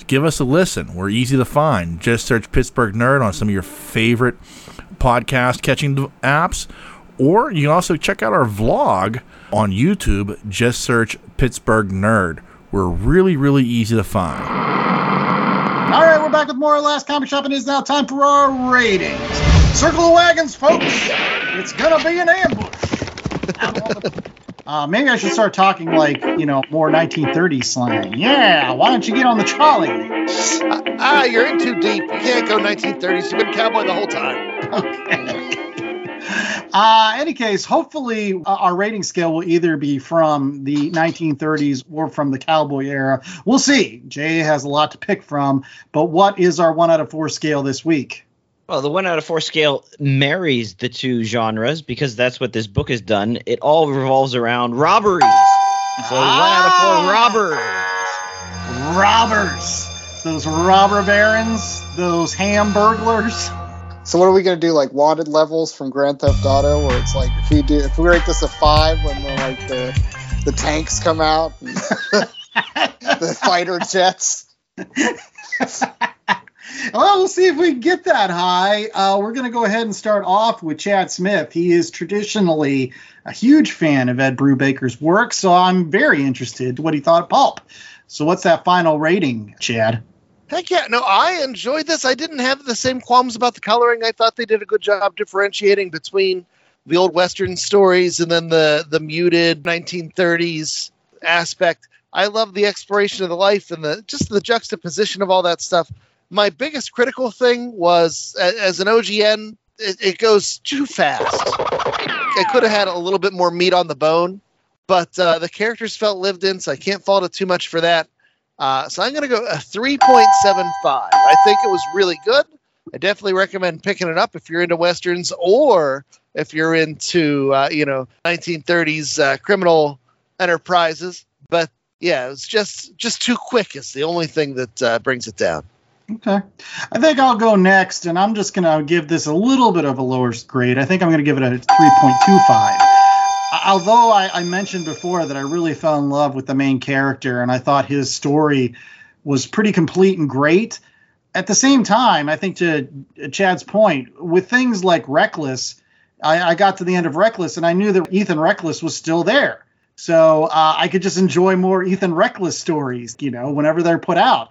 Speaker 10: Give us a listen. We're easy to find. Just search Pittsburgh Nerd on some of your favorite podcast catching apps. Or you can also check out our vlog on YouTube. Just search Pittsburgh Nerd. We're really, really easy to find.
Speaker 2: All right, we're back with more Last Comic Shop, and it is now time for our ratings. Circle the wagons, folks. It's gonna be an ambush. Uh, maybe I should start talking like you know more 1930s slang. Yeah, why don't you get on the trolley?
Speaker 4: Ah, you're in too deep. You can't go 1930s. You've been cowboy the whole time. Okay.
Speaker 2: Uh, any case, hopefully uh, our rating scale will either be from the 1930s or from the cowboy era. We'll see. Jay has a lot to pick from, but what is our one out of four scale this week?
Speaker 3: Well, the one out of four scale marries the two genres because that's what this book has done. It all revolves around robberies. So one out of four ah! robbers.
Speaker 2: Robbers. Those robber barons, those ham burglars.
Speaker 5: So what are we gonna do? Like wanted levels from Grand Theft Auto, where it's like if we do if we rate this a five when the like the the tanks come out, and the fighter jets.
Speaker 2: Well, we'll see if we can get that high. Uh, we're going to go ahead and start off with Chad Smith. He is traditionally a huge fan of Ed Brubaker's work, so I'm very interested what he thought of Pulp. So, what's that final rating, Chad?
Speaker 4: Heck yeah. No, I enjoyed this. I didn't have the same qualms about the coloring. I thought they did a good job differentiating between the old Western stories and then the, the muted 1930s aspect. I love the exploration of the life and the just the juxtaposition of all that stuff. My biggest critical thing was as an OGN, it, it goes too fast. It could have had a little bit more meat on the bone, but uh, the characters felt lived in, so I can't fault it too much for that. Uh, so I'm going to go a 3.75. I think it was really good. I definitely recommend picking it up if you're into westerns or if you're into uh, you know 1930s uh, criminal enterprises. But yeah, it was just just too quick. Is the only thing that uh, brings it down.
Speaker 2: Okay. I think I'll go next, and I'm just going to give this a little bit of a lower grade. I think I'm going to give it a 3.25. Although I, I mentioned before that I really fell in love with the main character, and I thought his story was pretty complete and great. At the same time, I think to Chad's point, with things like Reckless, I, I got to the end of Reckless, and I knew that Ethan Reckless was still there. So uh, I could just enjoy more Ethan Reckless stories, you know, whenever they're put out.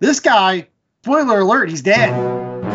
Speaker 2: This guy, spoiler alert, he's dead.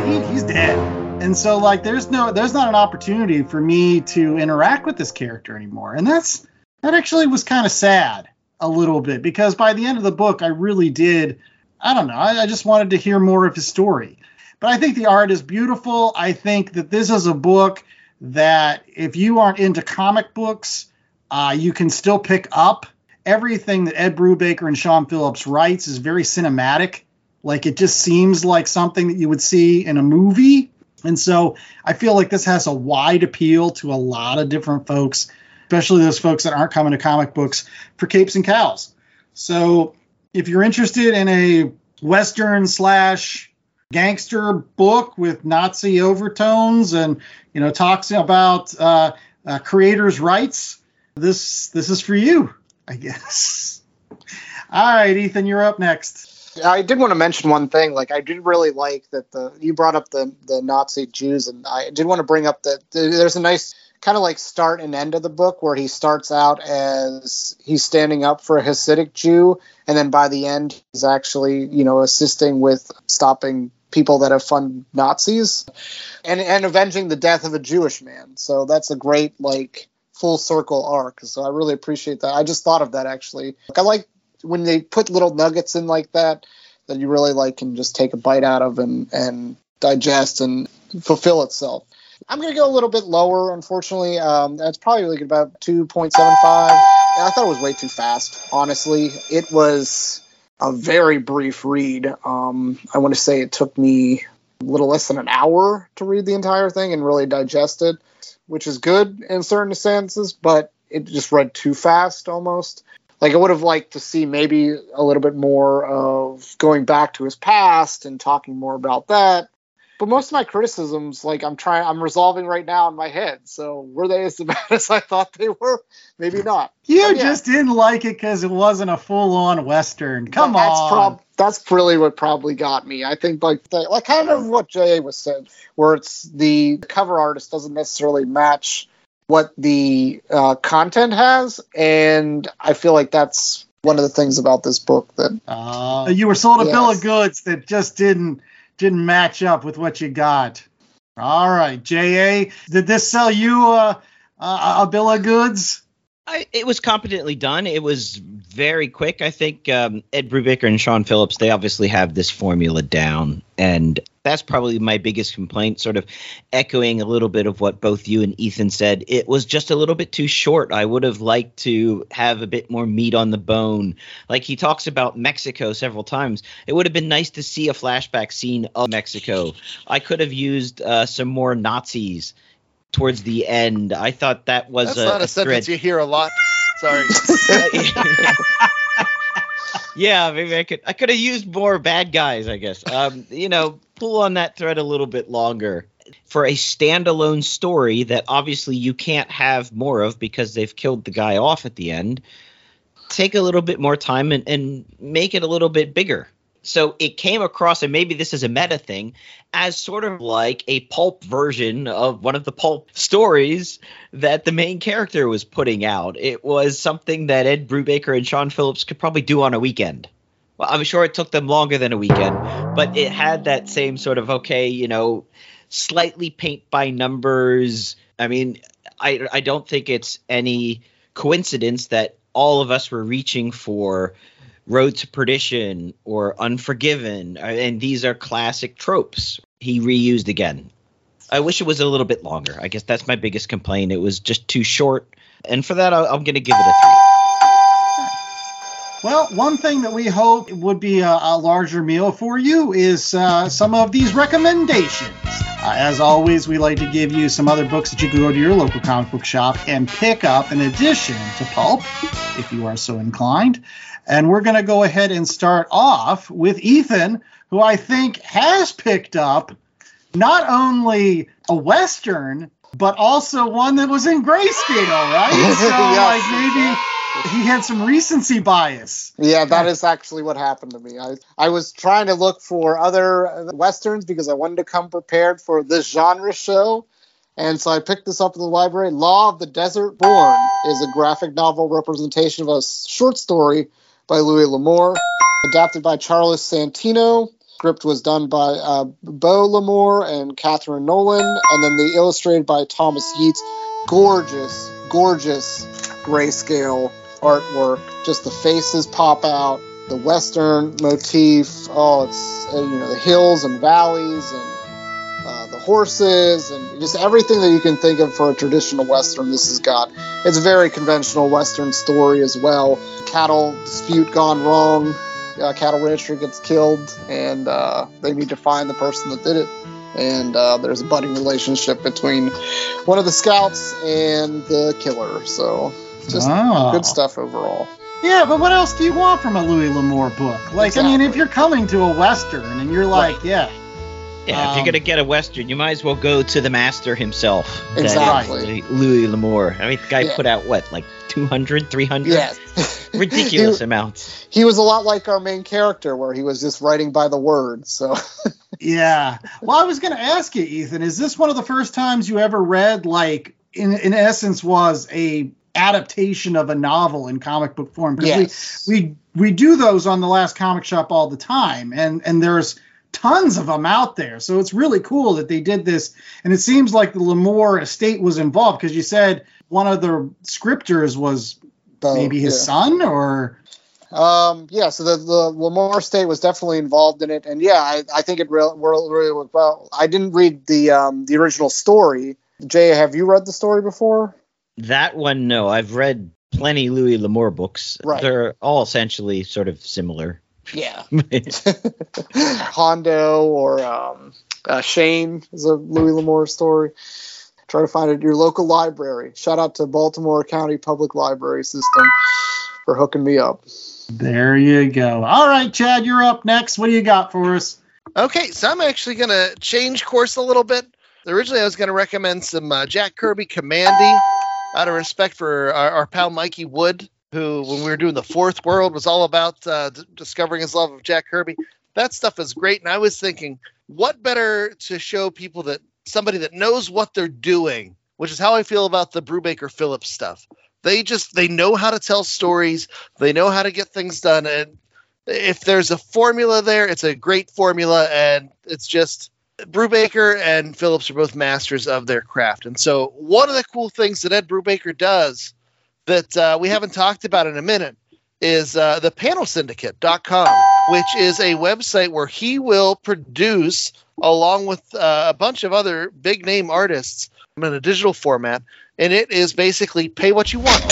Speaker 2: He, he's dead. And so like there's no there's not an opportunity for me to interact with this character anymore. And that's that actually was kind of sad a little bit because by the end of the book I really did I don't know, I, I just wanted to hear more of his story. But I think the art is beautiful. I think that this is a book that if you aren't into comic books, uh, you can still pick up. Everything that Ed Brubaker and Sean Phillips writes is very cinematic. Like it just seems like something that you would see in a movie. And so I feel like this has a wide appeal to a lot of different folks, especially those folks that aren't coming to comic books for capes and cows. So if you're interested in a Western slash gangster book with Nazi overtones and you know talks about uh, uh, creators' rights, this this is for you, I guess. All right, Ethan, you're up next.
Speaker 5: I did want to mention one thing. Like, I did really like that the you brought up the the Nazi Jews, and I did want to bring up that there's a nice kind of like start and end of the book where he starts out as he's standing up for a Hasidic Jew, and then by the end he's actually you know assisting with stopping people that have funded Nazis, and and avenging the death of a Jewish man. So that's a great like full circle arc. So I really appreciate that. I just thought of that actually. Like, I like when they put little nuggets in like that that you really like can just take a bite out of and and digest and fulfill itself. I'm gonna go a little bit lower, unfortunately. Um, that's probably like about 2.75. I thought it was way too fast. Honestly, it was a very brief read. Um, I want to say it took me a little less than an hour to read the entire thing and really digest it, which is good in certain senses, but it just read too fast almost like I would have liked to see maybe a little bit more of going back to his past and talking more about that. But most of my criticisms, like I'm trying, I'm resolving right now in my head. So were they as bad as I thought they were? Maybe not.
Speaker 2: You
Speaker 5: yeah,
Speaker 2: just didn't like it because it wasn't a full-on western. Come
Speaker 5: that's
Speaker 2: on.
Speaker 5: prob- that's really what probably got me. I think like the, like kind of what Jay was said, where it's the cover artist doesn't necessarily match what the uh, content has, and I feel like that's one of the things about this book that
Speaker 2: Uh, you were sold a bill of goods that just didn't didn't match up with what you got. All right, Ja, did this sell you a, a, a bill of goods?
Speaker 3: I, it was competently done. It was very quick. I think um, Ed Brubaker and Sean Phillips, they obviously have this formula down. And That's probably my biggest complaint, sort of echoing a little bit of what both you and Ethan said. It was just a little bit too short. I would have liked to have a bit more meat on the bone. Like he talks about Mexico several times. It would have been nice to see a flashback scene of Mexico. I could have used uh, some more Nazis towards the end. I thought that was
Speaker 4: That's
Speaker 3: a,
Speaker 4: not a,
Speaker 3: a
Speaker 4: sentence
Speaker 3: thread.
Speaker 4: you hear a lot. Sorry.
Speaker 3: yeah, maybe I could I could have used more bad guys, I guess. Um, you know, pull on that thread a little bit longer. For a standalone story that obviously you can't have more of because they've killed the guy off at the end, take a little bit more time and, and make it a little bit bigger. So it came across, and maybe this is a meta thing, as sort of like a pulp version of one of the pulp stories that the main character was putting out. It was something that Ed Brubaker and Sean Phillips could probably do on a weekend. Well, I'm sure it took them longer than a weekend, but it had that same sort of okay, you know, slightly paint by numbers. I mean, I I don't think it's any coincidence that all of us were reaching for Road to Perdition or Unforgiven, uh, and these are classic tropes he reused again. I wish it was a little bit longer. I guess that's my biggest complaint. It was just too short, and for that, I'm going to give it a three.
Speaker 2: Well, one thing that we hope would be a, a larger meal for you is uh, some of these recommendations. Uh, as always, we like to give you some other books that you can go to your local comic book shop and pick up in addition to Pulp, if you are so inclined. And we're going to go ahead and start off with Ethan, who I think has picked up not only a Western, but also one that was in grayscale, right? So,
Speaker 5: Yes.
Speaker 2: like, maybe he had some recency bias.
Speaker 5: Yeah, that is actually what happened to me. I, I was trying to look for other westerns because I wanted to come prepared for this genre show. And so I picked this up in the library. Law of the Desert Born is a graphic novel representation of a short story by Louis L'Amour, adapted by Charles Santino. Script was done by uh, Bo L'Amour and Catherine Nolan, and then the illustrated by Thomas Yeats. Gorgeous, gorgeous grayscale artwork. Just the faces pop out, the western motif. Oh, it's uh, you know the hills and valleys and horses and just everything that you can think of for a traditional western. This has got. It's a very conventional western story as well. Cattle dispute gone wrong. Uh, cattle rancher gets killed, and uh, they need to find the person that did it. And uh, there's a budding relationship between one of the scouts and the killer. So just
Speaker 2: Oh.
Speaker 5: good stuff overall.
Speaker 2: Yeah, but what else do you want from a Louis L'Amour book? Like, I mean, if you're coming to a Western and you're like, yeah,
Speaker 3: Yeah, if
Speaker 2: Um,
Speaker 3: you're gonna get a western, you might as well go to the master himself. that is
Speaker 5: Exactly.
Speaker 3: Louis L'Amour. I mean, the guy
Speaker 5: Yeah.
Speaker 3: put out what, like 200, 300?
Speaker 5: Yes.
Speaker 3: Ridiculous
Speaker 5: he,
Speaker 3: amounts.
Speaker 5: he was a lot like our main character, where he was just writing by the word. So
Speaker 2: yeah. Well, I was going to ask you, Ethan, is this one of the first times you ever read, like, in, in essence, was a adaptation of a novel in comic book form? 'Cause
Speaker 5: yes,
Speaker 2: we, we we do those on the last comic shop all the time, and and there's tons of them out there. So it's really cool that they did this, and it seems like the L'Amour estate was involved because you said one of the scripters was
Speaker 5: Bo,
Speaker 2: maybe his
Speaker 5: yeah.
Speaker 2: son or
Speaker 5: Um, yeah, so the, the L'Amour estate was definitely involved in it, and yeah, I, I think it really, really, really worked well. I didn't read the um, the original story. Jay, have you read the story before?
Speaker 3: That one, no. I've read plenty Louis L'Amour books.
Speaker 5: Right.
Speaker 3: They're all essentially sort of similar.
Speaker 5: Yeah, Hondo or um, uh, Shane is a Louis L'Amour story. Try to find it at your local library. Shout out to Baltimore County Public Library System for hooking me up.
Speaker 2: there you go. All right, Chad, you're up next. What do you got for us?
Speaker 4: Okay, so I'm actually going to change course a little bit. Originally, I was going to recommend some uh, Jack Kirby Kamandi out of respect for our, our pal Mikey Wood, who, when we were doing the Fourth World, was all about uh, d- discovering his love of Jack Kirby. That stuff is great, and I was thinking, what better to show people that somebody that knows what they're doing, which is how I feel about the Brubaker Phillips stuff. They just they know how to tell stories, they know how to get things done, and if there's a formula there, it's a great formula, and it's just Brubaker and Phillips are both masters of their craft. And so, one of the cool things that Ed Brubaker does that uh, we haven't talked about in a minute is uh, the panelsyndicate.com. which is a website where he will produce, along with uh, a bunch of other big name artists, in a digital format. And it is basically pay what you want.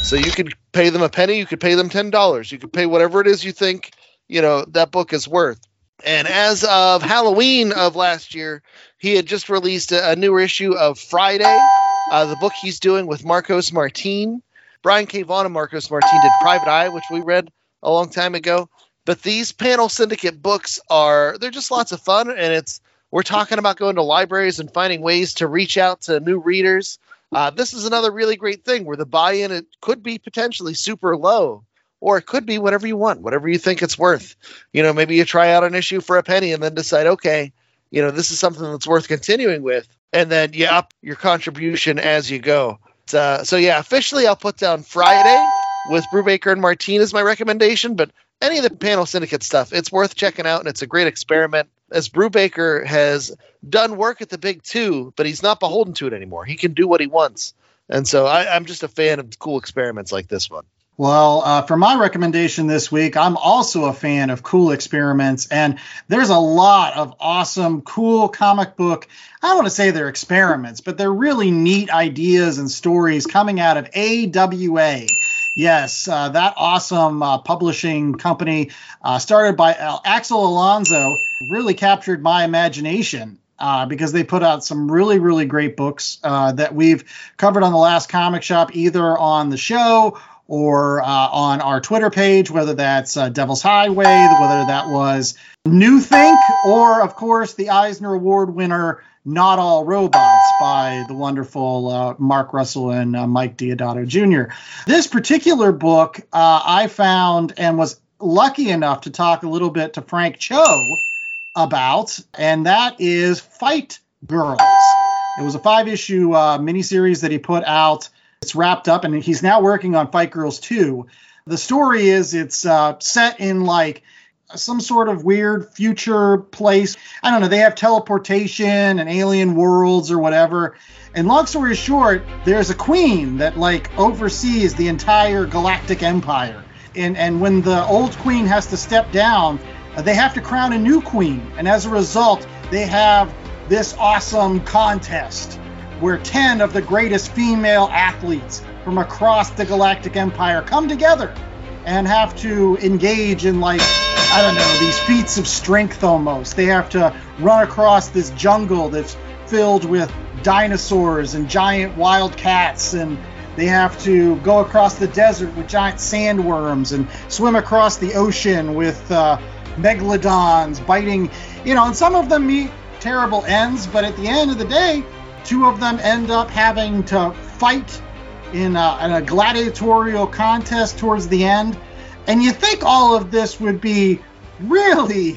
Speaker 4: So you could pay them a penny, you could pay them ten dollars, you could pay whatever it is you think you know that book is worth. And as of Halloween of last year, he had just released a, a newer issue of Friday, uh, the book he's doing with Marcos Martin. Brian K. Vaughan and Marcos Martin did Private Eye, which we read a long time ago. But these panel syndicate books are they're just lots of fun, and it's we're talking about going to libraries and finding ways to reach out to new readers. Uh, this is another really great thing where the buy-in it could be potentially super low, or it could be whatever you want, whatever you think it's worth. You know, maybe you try out an issue for a penny and then decide, okay, you know, this is something that's worth continuing with, and then you up your contribution as you go. Uh, so yeah, officially I'll put down Friday with Brubaker and Martin as my recommendation, but any of the panel syndicate stuff, it's worth checking out and it's a great experiment. As Brubaker has done work at the big two, but he's not beholden to it anymore. He can do what he wants. And so I, I'm just a fan of cool experiments like this one.
Speaker 2: Well, uh, for my recommendation this week, I'm also a fan of cool experiments, and there's a lot of awesome, cool comic book. I don't want to say they're experiments, but they're really neat ideas and stories coming out of AWA. Yes, uh, that awesome uh, publishing company uh, started by Axel Alonso really captured my imagination uh, because they put out some really, really great books uh, that we've covered on the last comic shop, either on the show or uh, on our Twitter page, whether that's uh, Devil's Highway, whether that was New Think, or of course the Eisner Award winner Not All Robots by the wonderful uh, Mark Russell and uh, Mike Deodato Jr. This particular book uh, I found and was lucky enough to talk a little bit to Frank Cho about, and that is Fight Girls. It was a five issue uh, miniseries that he put out it's wrapped up, and he's now working on Fight Girls 2. The story is it's uh, set in like some sort of weird future place. I don't know. They have teleportation and alien worlds or whatever. And long story short, there's a queen that like oversees the entire galactic empire. And and when the old queen has to step down, they have to crown a new queen. And as a result, they have this awesome contest where 10 of the greatest female athletes from across the galactic empire come together and have to engage in like I don't know these feats of strength almost. They have to run across this jungle that's filled with dinosaurs and giant wild cats and they have to go across the desert with giant sandworms and swim across the ocean with uh, megalodons biting, you know, and some of them meet terrible ends, but at the end of the day, Two of them end up having to fight in a, in a gladiatorial contest towards the end. And you think all of this would be really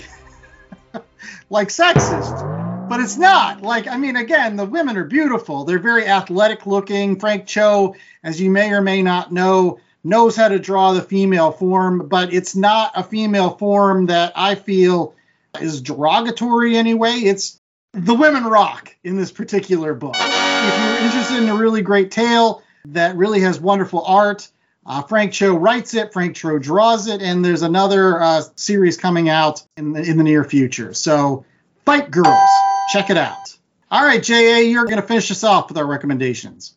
Speaker 2: like sexist, but it's not. Like, I mean, again, the women are beautiful. They're very athletic looking. Frank Cho, as you may or may not know, knows how to draw the female form, but it's not a female form that I feel is derogatory anyway. It's the women rock in this particular book. If you're interested in a really great tale that really has wonderful art, uh, Frank Cho writes it, Frank Cho draws it, and there's another uh, series coming out in the, in the near future. So, Fight Girls, check it out. All right, JA, you're going to finish us off with our recommendations.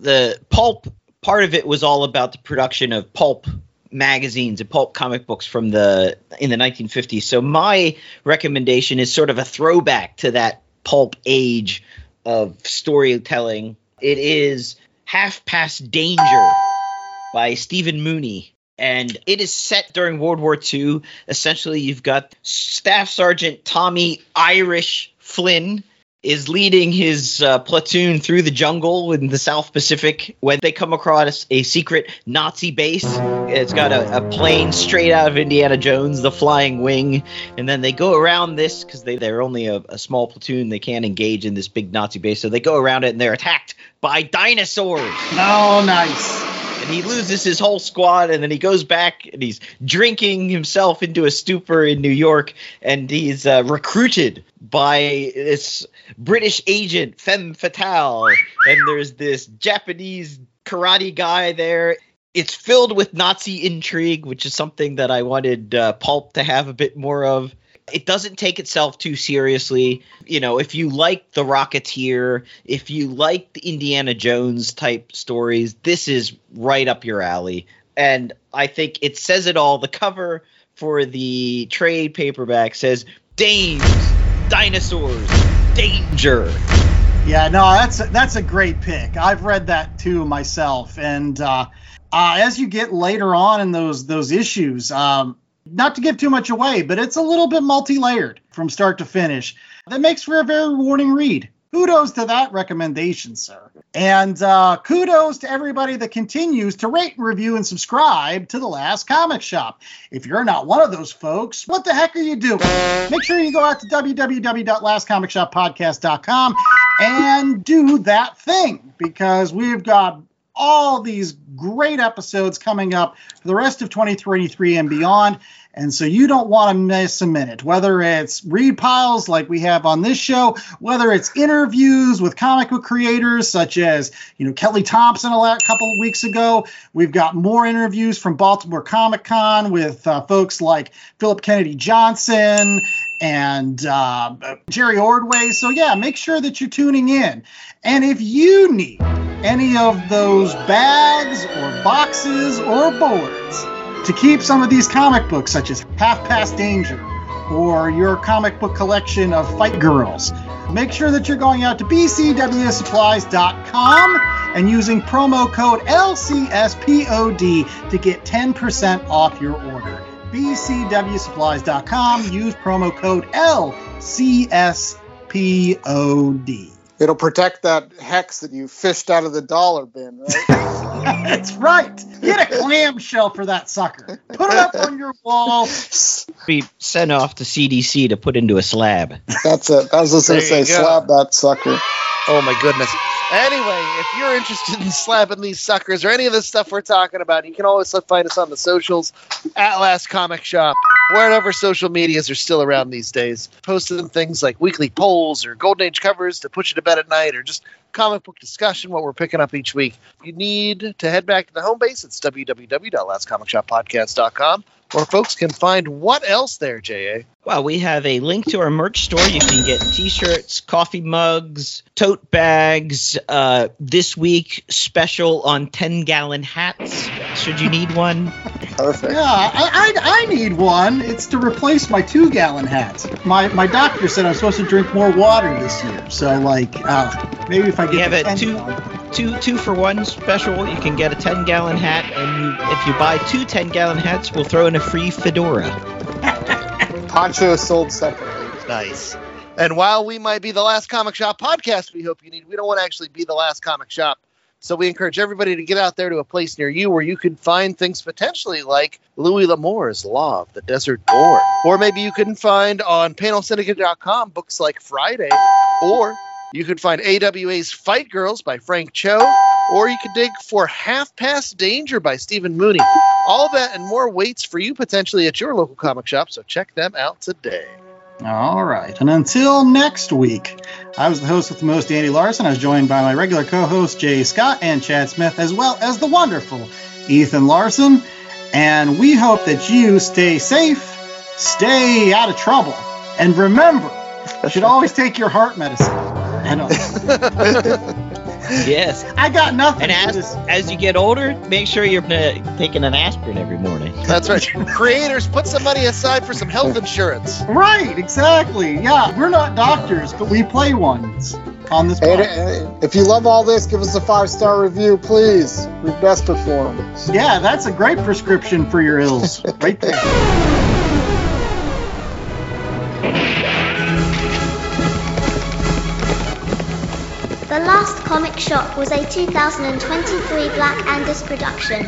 Speaker 3: The pulp part of it was all about the production of pulp magazines and pulp comic books from the in the 1950s. So my recommendation is sort of a throwback to that pulp age of storytelling. It is Half Past Danger by Stephen Mooney. And it is set during World War II. Essentially, you've got Staff Sergeant Tommy Irish Flynn is leading his uh, platoon through the jungle in the South Pacific when they come across a secret Nazi base. It's got a, a plane straight out of Indiana Jones, the flying wing. And then they go around this because they, they're only a, a small platoon. They can't engage in this big Nazi base. So they go around it and they're attacked by dinosaurs.
Speaker 2: Oh, nice
Speaker 3: and he loses his whole squad and then he goes back and he's drinking himself into a stupor in New York and he's uh, recruited by this British agent femme fatale and there's this Japanese karate guy there it's filled with Nazi intrigue, which is something that I wanted uh, Pulp to have a bit more of. It doesn't take itself too seriously. You know, if you like The Rocketeer, if you like the Indiana Jones type stories, this is right up your alley. And I think it says it all. The cover for the trade paperback says Dames, dinosaurs, danger.
Speaker 2: Yeah, no, that's a, that's a great pick. I've read that too myself, and uh, uh, as you get later on in those those issues, um, not to give too much away, but it's a little bit multi-layered from start to finish. That makes for a very rewarding read. Kudos to that recommendation, sir. And uh, kudos to everybody that continues to rate, review, and subscribe to The Last Comic Shop. If you're not one of those folks, what the heck are you doing? Make sure you go out to www.lastcomicshoppodcast.com and do that thing because we've got all these great episodes coming up for the rest of 2023 and beyond. And so you don't want to miss a minute, whether it's read piles like we have on this show, whether it's interviews with comic book creators such as, you know, Kelly Thompson a couple of weeks ago. We've got more interviews from Baltimore Comic Con with uh, folks like Philip Kennedy Johnson and uh, Jerry Ordway. So, yeah, make sure that you're tuning in. And if you need any of those bags or boxes or boards to keep some of these comic books, such as Half Past Danger or your comic book collection of Fight Girls, make sure that you're going out to bcwsupplies.com and using promo code LCSPOD to get 10% off your order. bcwsupplies.com, use promo code LCSPOD.
Speaker 5: It'll protect that hex that you fished out of the dollar bin, right?
Speaker 2: That's right. Get a clamshell for that sucker. Put it up on your wall.
Speaker 3: Be sent off to CGC to put into a slab.
Speaker 5: That's it. I was just going to
Speaker 4: There
Speaker 5: say,
Speaker 4: go.
Speaker 5: slap that sucker.
Speaker 4: Oh my goodness. Anyway, if you're interested in slapping these suckers or any of the stuff we're talking about, you can always find us on the socials at Last Comic Shop, wherever social medias are still around these days. Posting things like weekly polls or Golden Age covers to put you to bed at night or just comic book discussion, what we're picking up each week. You need to head back to the home base, it's www.lastcomicshoppodcast.com, where folks can find what else there, J.A.
Speaker 3: Well, we have a link to our merch store. You can get t-shirts, coffee mugs, tote bags. Uh, this week special on 10-gallon hats. Should you need one?
Speaker 5: Perfect.
Speaker 2: Yeah, I, I, I need one. It's to replace my two gallon hat. My my doctor said I'm supposed to drink more water this year. So like, uh, maybe if I
Speaker 3: We
Speaker 2: get
Speaker 3: have a
Speaker 2: 10
Speaker 3: two
Speaker 2: gallon-
Speaker 3: two two for one special. You can get a 10-gallon hat, and you, if you buy two 10-gallon hats, we'll throw in a free fedora.
Speaker 5: Poncho sold separately.
Speaker 4: Nice. And while we might be the last comic shop podcast we hope you need, we don't want to actually be the last comic shop. So we encourage everybody to get out there to a place near you where you can find things potentially like Louis L'Amour's Law of the Desert Born. Or maybe you can find on panelsyndicate.com books like Friday. Or you could find AWA's Fight Girls by Frank Cho. Or you could dig for Half Past Danger by Stephen Mooney. All that and more waits for you potentially at your local comic shop, so check them out today.
Speaker 2: All right. And until next week, I was the host with the most, Andy Larson. I was joined by my regular co-host Jay Scott and Chad Smith, as well as the wonderful Ethan Larson. And we hope that you stay safe, stay out of trouble, and remember, you should always take your heart medicine. I know.
Speaker 3: Yes.
Speaker 2: I got nothing.
Speaker 3: And as as you get older, make sure you're uh, taking an aspirin every morning.
Speaker 4: That's right. Creators, put some money aside for some health insurance.
Speaker 2: Right, exactly. Yeah, we're not doctors, but we play ones on this
Speaker 5: And,
Speaker 2: podcast.
Speaker 5: uh, if you love all this, give us a five star review, please. We're desperate for them.
Speaker 2: Yeah, that's a great prescription for your ills, right there.
Speaker 11: The Last Comic Shop was a 2023 Black Angus production.